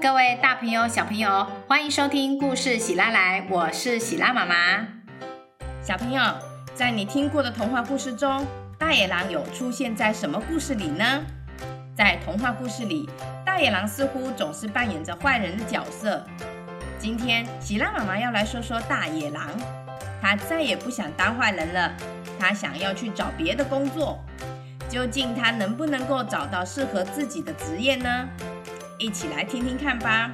各位大朋友、小朋友，欢迎收听故事喜拉来，我是喜拉妈妈。小朋友，在你听过的童话故事中，大野狼有出现在什么故事里呢？在童话故事里，大野狼似乎总是扮演着坏人的角色。今天，喜拉妈妈要来说说大野狼。他再也不想当坏人了，他想要去找别的工作。究竟他能不能够找到适合自己的职业呢？一起来听听看吧。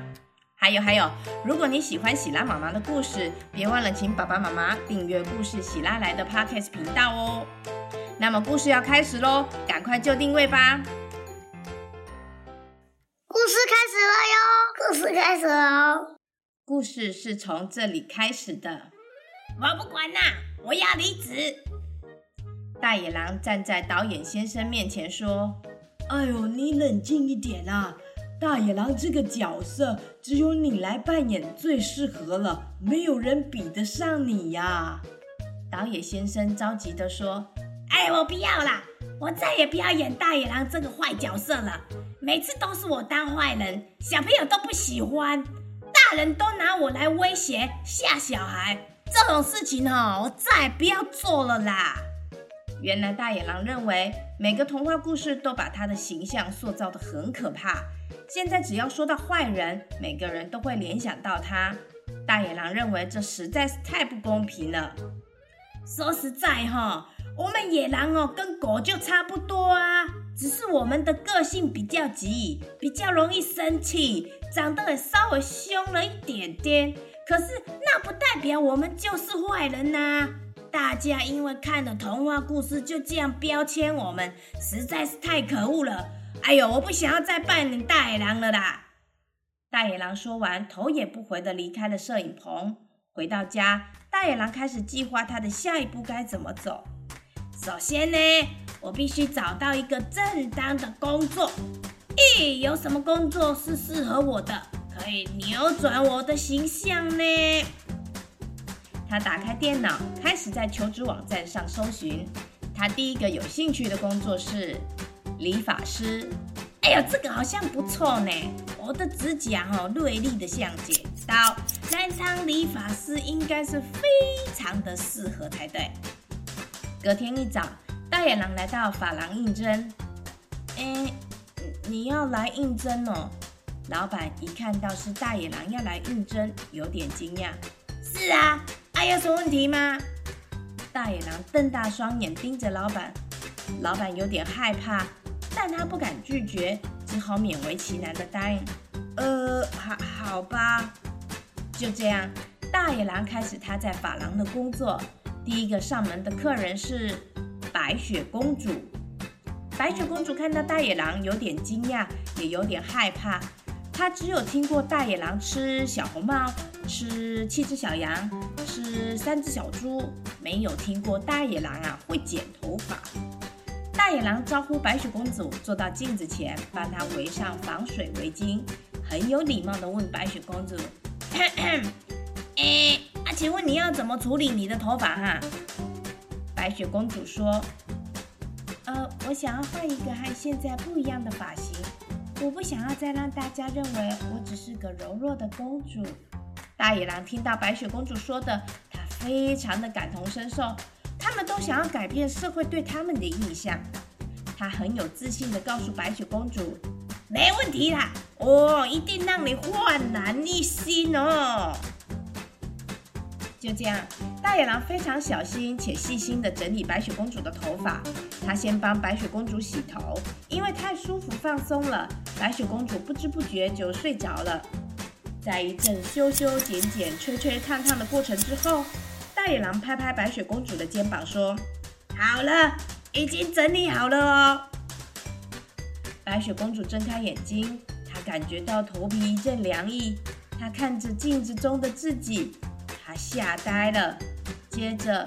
还有还有，如果你喜欢喜拉妈妈的故事，别忘了请爸爸妈妈订阅故事喜拉来的 Podcast 频道哦。那么故事要开始喽，赶快就定位吧。故事开始了哟，故事开始了。故事是从这里开始的。我不管啦，我要离职。大野狼站在导演先生面前说：“哎呦，你冷静一点啊！大野狼这个角色只有你来扮演最适合了，没有人比得上你呀！”导演先生着急地说：“哎，我不要啦，我再也不要演大野狼这个坏角色了。每次都是我当坏人，小朋友都不喜欢，大人都拿我来威胁吓小孩，这种事情哦，我再也不要做了啦。”原来大野狼认为每个童话故事都把他的形象塑造得很可怕。现在只要说到坏人，每个人都会联想到他。大野狼认为这实在是太不公平了。说实在哈，我们野狼哦跟狗就差不多啊，只是我们的个性比较急，比较容易生气，长得也稍微凶了一点点。可是那不代表我们就是坏人呐。大家因为看了童话故事就这样标签我们，实在是太可恶了！哎呦，我不想要再扮演大野狼了啦！大野狼说完，头也不回的离开了摄影棚。回到家，大野狼开始计划他的下一步该怎么走。首先呢，我必须找到一个正当的工作。咦，有什么工作是适合我的，可以扭转我的形象呢？他打开电脑，开始在求职网站上搜寻。他第一个有兴趣的工作是理发师。哎呀，这个好像不错呢！我的指甲哦锐利的像剪刀，来当理发师应该是非常的适合才对。隔天一早，大野狼来到发廊应征。哎，你要来应征哦？老板一看到是大野狼要来应征，有点惊讶。是啊。还有什么问题吗？大野狼瞪大双眼盯着老板，老板有点害怕，但他不敢拒绝，只好勉为其难的答应。呃，好好吧。就这样，大野狼开始他在发廊的工作。第一个上门的客人是白雪公主。白雪公主看到大野狼，有点惊讶，也有点害怕。她只有听过大野狼吃小红帽。吃七只小羊，三只小猪，没有听过大野狼啊会剪头发。大野狼招呼白雪公主坐到镜子前，帮她围上防水围巾，很有礼貌的问白雪公主：“咳 咳哎，啊，请问你要怎么处理你的头发哈？”白雪公主说：“呃，我想要换一个和现在不一样的发型，我不想要再让大家认为我只是个柔弱的公主。”大野狼听到白雪公主说的，非常的感同身受。他们都想要改变社会对他们的印象。他很有自信的告诉白雪公主：“没问题啦，我一定让你焕然一新哦。”就这样，大野狼非常小心且细心的整理白雪公主的头发。他先帮白雪公主洗头，因为太舒服放松了，白雪公主不知不觉就睡着了。在一阵修修剪剪、吹吹烫烫的过程之后，大野狼拍拍白雪公主的肩膀说：“好了，已经整理好了哦。”白雪公主睁开眼睛，她感觉到头皮一阵凉意。她看着镜子中的自己，她吓呆了。接着，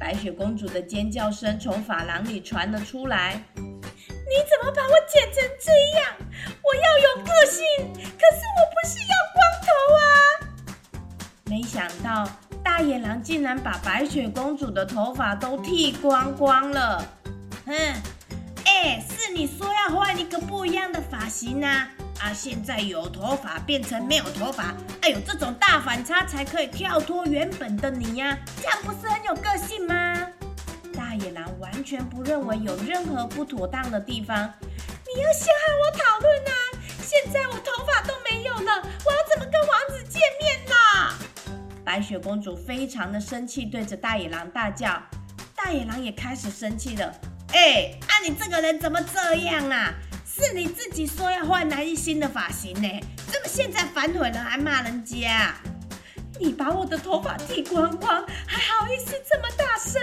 白雪公主的尖叫声从发廊里传了出来。“你怎么把我剪成这样？要有个性，可是我不是要光头啊！”没想到，大野狼竟然把白雪公主的头发都剃光光了。哼，哎，是你说要换一个不一样的发型啊！啊，现在有头发变成没有头发，哎呦，这种大反差才可以跳脱原本的你呀，这样不是很有个性吗？大野狼完全不认为有任何不妥当的地方。你要先和我讨论啊！现在我头发都没有了，我要怎么跟王子见面呢？白雪公主非常的生气，对着大野狼大叫。大野狼也开始生气了。哎，啊，你这个人怎么这样啊？是你自己说要换来一新的发型呢，怎么现在反悔了还骂人家？你把我的头发剃光光，还好意思这么大声？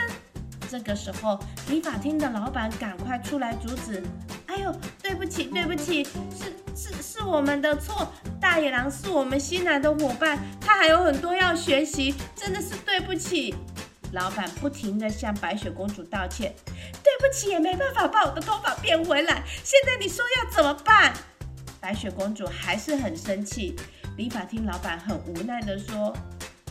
这个时候，理发厅的老板赶快出来阻止。哎呦，对不起，对不起，是是是我们的错。大野狼是我们新来的伙伴，他还有很多要学习，真的是对不起。老板不停地向白雪公主道歉，对不起也没办法把我的头发变回来。现在你说要怎么办？白雪公主还是很生气。理发厅老板很无奈地说：“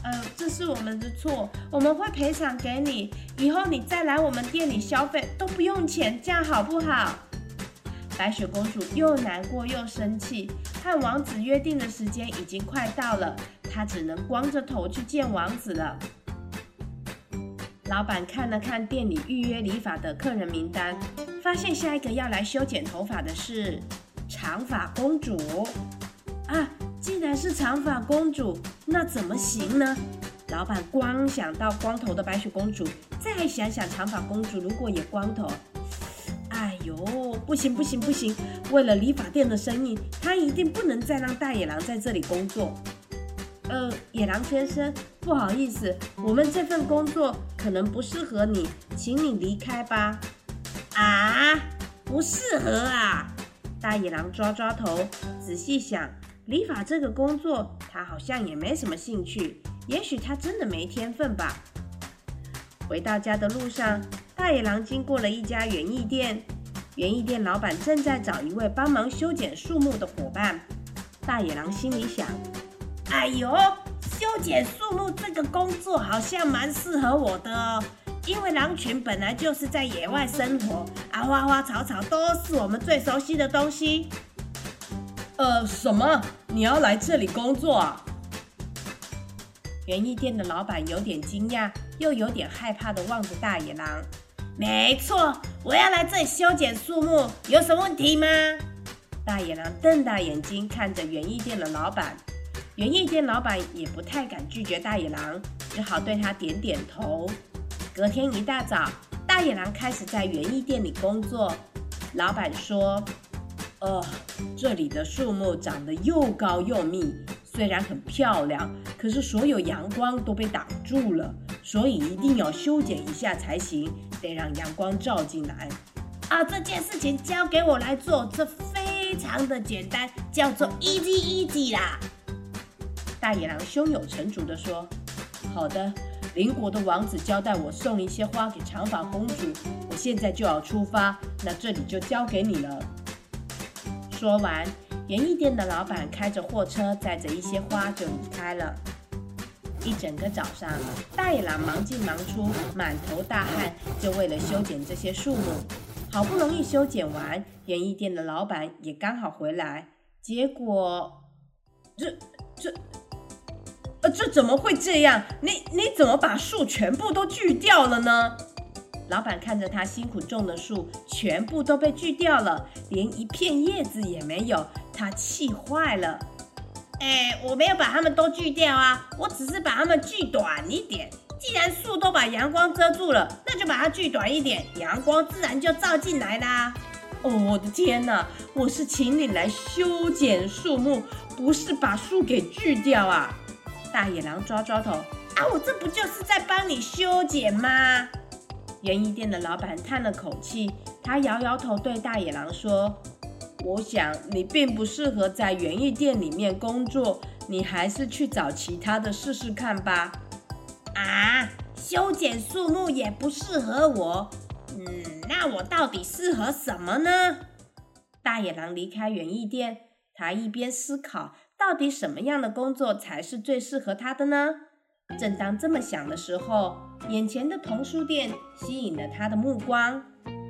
呃，这是我们的错，我们会赔偿给你。以后你再来我们店里消费都不用钱，这样好不好？”白雪公主又难过又生气，和王子约定的时间已经快到了，她只能光着头去见王子了。老板看了看店里预约理发的客人名单，发现下一个要来修剪头发的是长发公主。啊，既然是长发公主，那怎么行呢？老板光想到光头的白雪公主，再想想长发公主如果也光头，呦，不行不行不行！为了理发店的生意，他一定不能再让大野狼在这里工作。呃，野狼先生，不好意思，我们这份工作可能不适合你，请你离开吧。啊，不适合啊！大野狼抓抓头，仔细想，理发这个工作他好像也没什么兴趣，也许他真的没天分吧。回到家的路上，大野狼经过了一家园艺店，园艺店老板正在找一位帮忙修剪树木的伙伴。大野狼心里想。哎呦，修剪树木这个工作好像蛮适合我的哦，因为狼群本来就是在野外生活，啊，花花草草都是我们最熟悉的东西。呃，什么？你要来这里工作啊？园艺店的老板有点惊讶，又有点害怕的望着大野狼。没错，我要来这里修剪树木，有什么问题吗？大野狼瞪大眼睛看着园艺店的老板。园艺店老板也不太敢拒绝大野狼，只好对他点点头。隔天一大早，大野狼开始在园艺店里工作。老板说：“哦，这里的树木长得又高又密，虽然很漂亮，可是所有阳光都被挡住了，所以一定要修剪一下才行，得让阳光照进来。”啊，这件事情交给我来做，这非常的简单，叫做 easy easy 啦。大野狼胸有成竹地说：“好的，邻国的王子交代我送一些花给长发公主，我现在就要出发，那这里就交给你了。”说完，园艺店的老板开着货车，载着一些花就离开了。一整个早上，大野狼忙进忙出，满头大汗，就为了修剪这些树木。好不容易修剪完，园艺店的老板也刚好回来，结果，这这。呃，这怎么会这样？你你怎么把树全部都锯掉了呢？老板看着他辛苦种的树全部都被锯掉了，连一片叶子也没有，他气坏了。哎，我没有把它们都锯掉啊，我只是把它们锯短一点。既然树都把阳光遮住了，那就把它锯短一点，阳光自然就照进来啦。哦，我的天哪！我是请你来修剪树木，不是把树给锯掉啊！大野狼抓抓头啊！我这不就是在帮你修剪吗？园艺店的老板叹了口气，他摇摇头对大野狼说：“我想你并不适合在园艺店里面工作，你还是去找其他的试试看吧。”啊，修剪树木也不适合我。嗯，那我到底适合什么呢？大野狼离开园艺店，他一边思考。到底什么样的工作才是最适合他的呢？正当这么想的时候，眼前的童书店吸引了他的目光。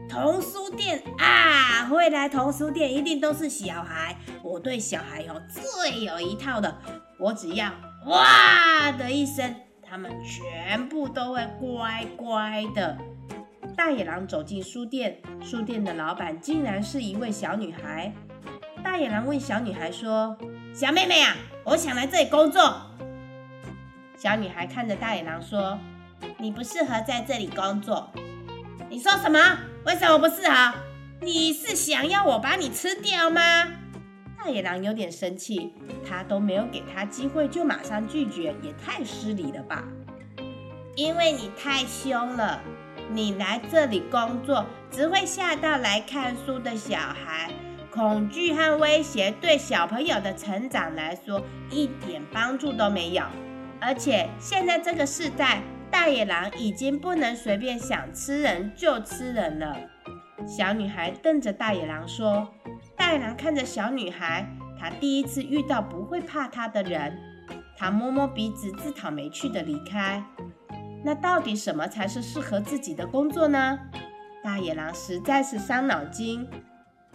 童书店啊，会来童书店一定都是小孩。我对小孩有最有一套的，我只要哇的一声，他们全部都会乖乖的。大野狼走进书店，书店的老板竟然是一位小女孩。大野狼问小女孩说：“小妹妹啊，我想来这里工作。”小女孩看着大野狼说：“你不适合在这里工作。”你说什么？为什么不适合？你是想要我把你吃掉吗？大野狼有点生气，他都没有给他机会就马上拒绝，也太失礼了吧！因为你太凶了，你来这里工作只会吓到来看书的小孩，恐惧和威胁对小朋友的成长来说一点帮助都没有。而且现在这个时代，大野狼已经不能随便想吃人就吃人了。小女孩瞪着大野狼说：“大野狼看着小女孩，他第一次遇到不会怕他的人。他摸摸鼻子，自讨没趣的离开。那到底什么才是适合自己的工作呢？大野狼实在是伤脑筋。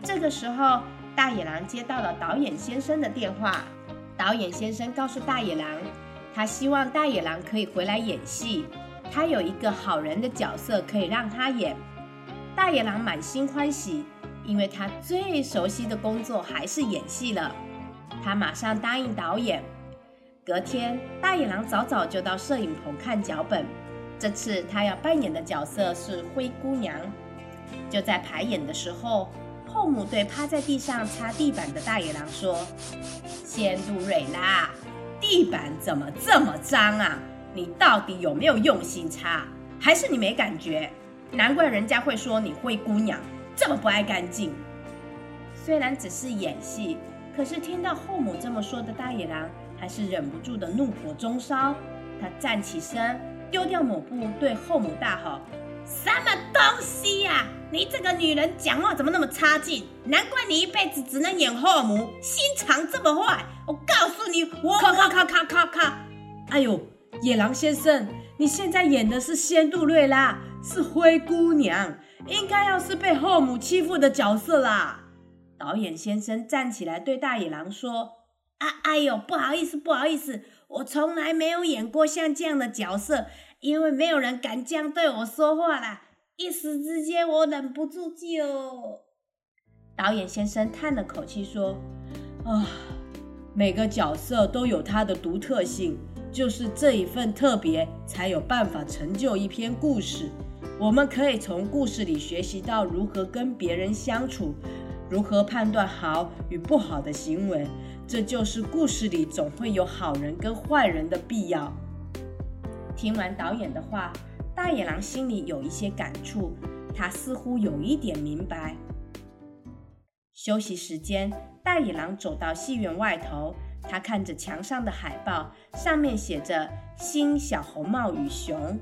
这个时候，大野狼接到了导演先生的电话。导演先生告诉大野狼，他希望大野狼可以回来演戏。他有一个好人的角色可以让他演。大野狼满心欢喜，因为他最熟悉的工作还是演戏了。他马上答应导演。隔天，大野狼早早就到摄影棚看脚本。这次他要扮演的角色是灰姑娘。就在排演的时候，后母对趴在地上擦地板的大野狼说：“仙杜瑞拉，地板怎么这么脏啊？你到底有没有用心擦，还是你没感觉？”难怪人家会说你灰姑娘这么不爱干净。虽然只是演戏，可是听到后母这么说的大野狼还是忍不住的怒火中烧。他站起身，丢掉抹布，对后母大吼：“什么东西呀！你这个女人讲话怎么那么差劲？难怪你一辈子只能演后母，心肠这么坏！我告诉你，我……咔咔咔咔咔咔！哎呦，野狼先生，你现在演的是仙杜瑞拉。”是灰姑娘，应该要是被后母欺负的角色啦。导演先生站起来对大野狼说：“啊，哎呦，不好意思，不好意思，我从来没有演过像这样的角色，因为没有人敢这样对我说话啦。一时之间，我忍不住就……”导演先生叹了口气说：“啊，每个角色都有它的独特性，就是这一份特别，才有办法成就一篇故事。”我们可以从故事里学习到如何跟别人相处，如何判断好与不好的行为。这就是故事里总会有好人跟坏人的必要。听完导演的话，大野狼心里有一些感触，他似乎有一点明白。休息时间，大野狼走到戏院外头，他看着墙上的海报，上面写着“新小红帽与熊”。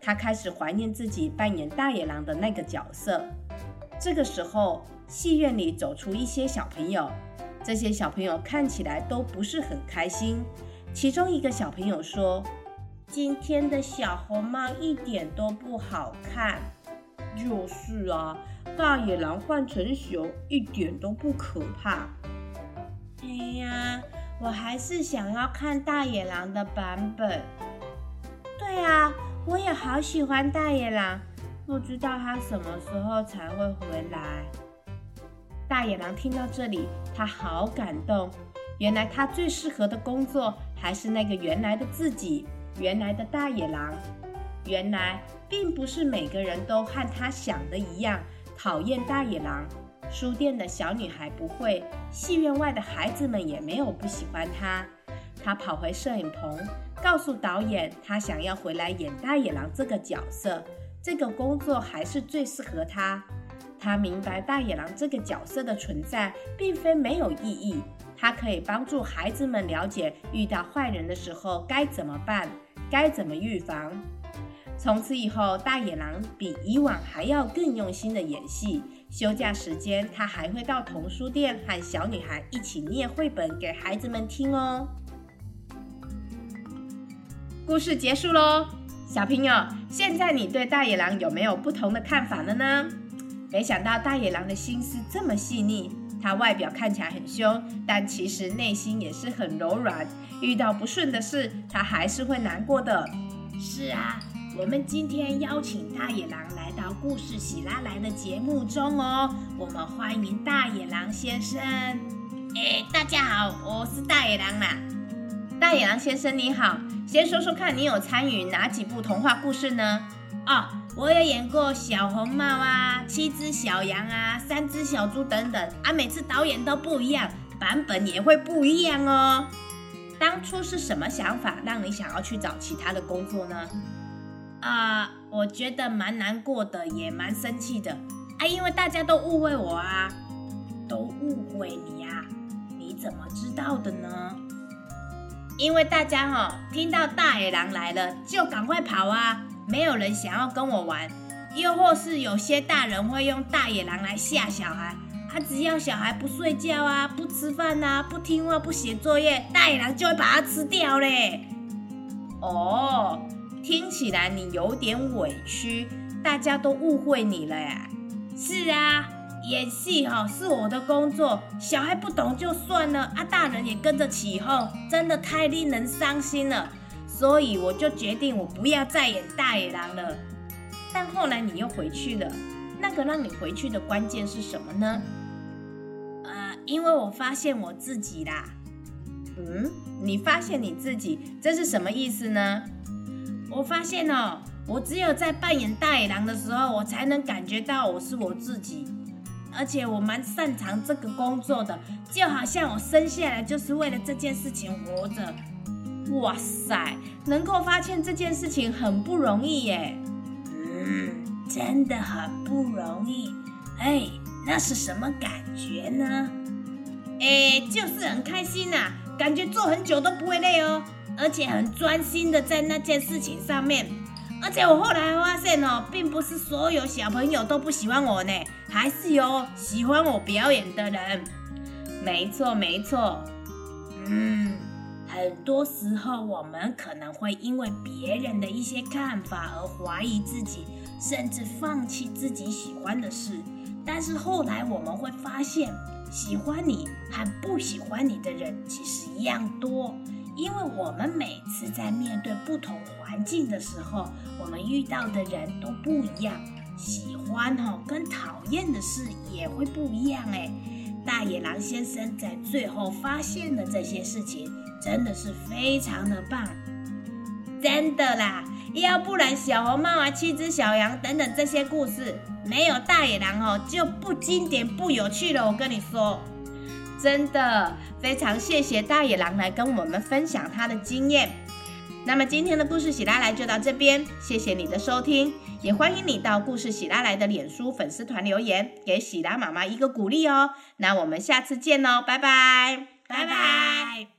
他开始怀念自己扮演大野狼的那个角色。这个时候，戏院里走出一些小朋友，这些小朋友看起来都不是很开心。其中一个小朋友说：“今天的小红帽一点都不好看。”“就是啊，大野狼换成熊一点都不可怕。”“哎呀，我还是想要看大野狼的版本。”“对啊。”我也好喜欢大野狼，不知道他什么时候才会回来。大野狼听到这里，他好感动。原来他最适合的工作还是那个原来的自己，原来的大野狼。原来并不是每个人都和他想的一样讨厌大野狼。书店的小女孩不会，戏院外的孩子们也没有不喜欢他。他跑回摄影棚。告诉导演，他想要回来演大野狼这个角色，这个工作还是最适合他。他明白大野狼这个角色的存在并非没有意义，他可以帮助孩子们了解遇到坏人的时候该怎么办，该怎么预防。从此以后，大野狼比以往还要更用心的演戏。休假时间，他还会到童书店和小女孩一起念绘本给孩子们听哦。故事结束喽。小朋友，现在你对大野狼有没有不同的看法了呢？没想到大野狼的心思这么细腻，它外表看起来很凶，但其实内心也是很柔软。遇到不顺的事，它还是会难过的。是啊，我们今天邀请大野狼来到故事喜拉来的节目中哦。我们欢迎大野狼先生。哎，大家好，我是大野狼啦。大野狼先生你好，先说说看你有参与哪几部童话故事呢？哦，我有演过小红帽啊、七只小羊啊、三只小猪等等啊，每次导演都不一样，版本也会不一样哦。当初是什么想法让你想要去找其他的工作呢？啊，我觉得蛮难过的，也蛮生气的啊，因为大家都误会我啊，都误会你呀？你怎么知道的呢？因为大家哈听到大野狼来了就赶快跑啊，没有人想要跟我玩，又或是有些大人会用大野狼来吓小孩，他只要小孩不睡觉啊、不吃饭呐、不听话、不写作业，大野狼就会把它吃掉嘞。哦，听起来你有点委屈，大家都误会你了呀。是啊。演戏哈是我的工作，小孩不懂就算了啊，大人也跟着起哄，真的太令人伤心了。所以我就决定我不要再演大野狼了。但后来你又回去了，那个让你回去的关键是什么呢？呃，因为我发现我自己啦。嗯，你发现你自己，这是什么意思呢？我发现哦，我只有在扮演大野狼的时候，我才能感觉到我是我自己。而且我蛮擅长这个工作的，就好像我生下来就是为了这件事情活着。哇塞，能够发现这件事情很不容易耶。嗯，真的很不容易。哎，那是什么感觉呢？哎，就是很开心呐，感觉做很久都不会累哦，而且很专心的在那件事情上面。而且我后来发现哦，并不是所有小朋友都不喜欢我呢，还是有喜欢我表演的人。没错，没错。嗯，很多时候我们可能会因为别人的一些看法而怀疑自己，甚至放弃自己喜欢的事。但是后来我们会发现，喜欢你和不喜欢你的人其实一样多。因为我们每次在面对不同环境的时候，我们遇到的人都不一样，喜欢哈跟讨厌的事也会不一样哎。大野狼先生在最后发现的这些事情，真的是非常的棒，真的啦！要不然小红帽啊、七只小羊等等这些故事，没有大野狼哦，就不经典不有趣了。我跟你说。真的非常谢谢大野狼来跟我们分享他的经验。那么今天的故事喜拉来就到这边，谢谢你的收听，也欢迎你到故事喜拉来的脸书粉丝团留言，给喜拉妈妈一个鼓励哦。那我们下次见喽，拜拜，拜拜。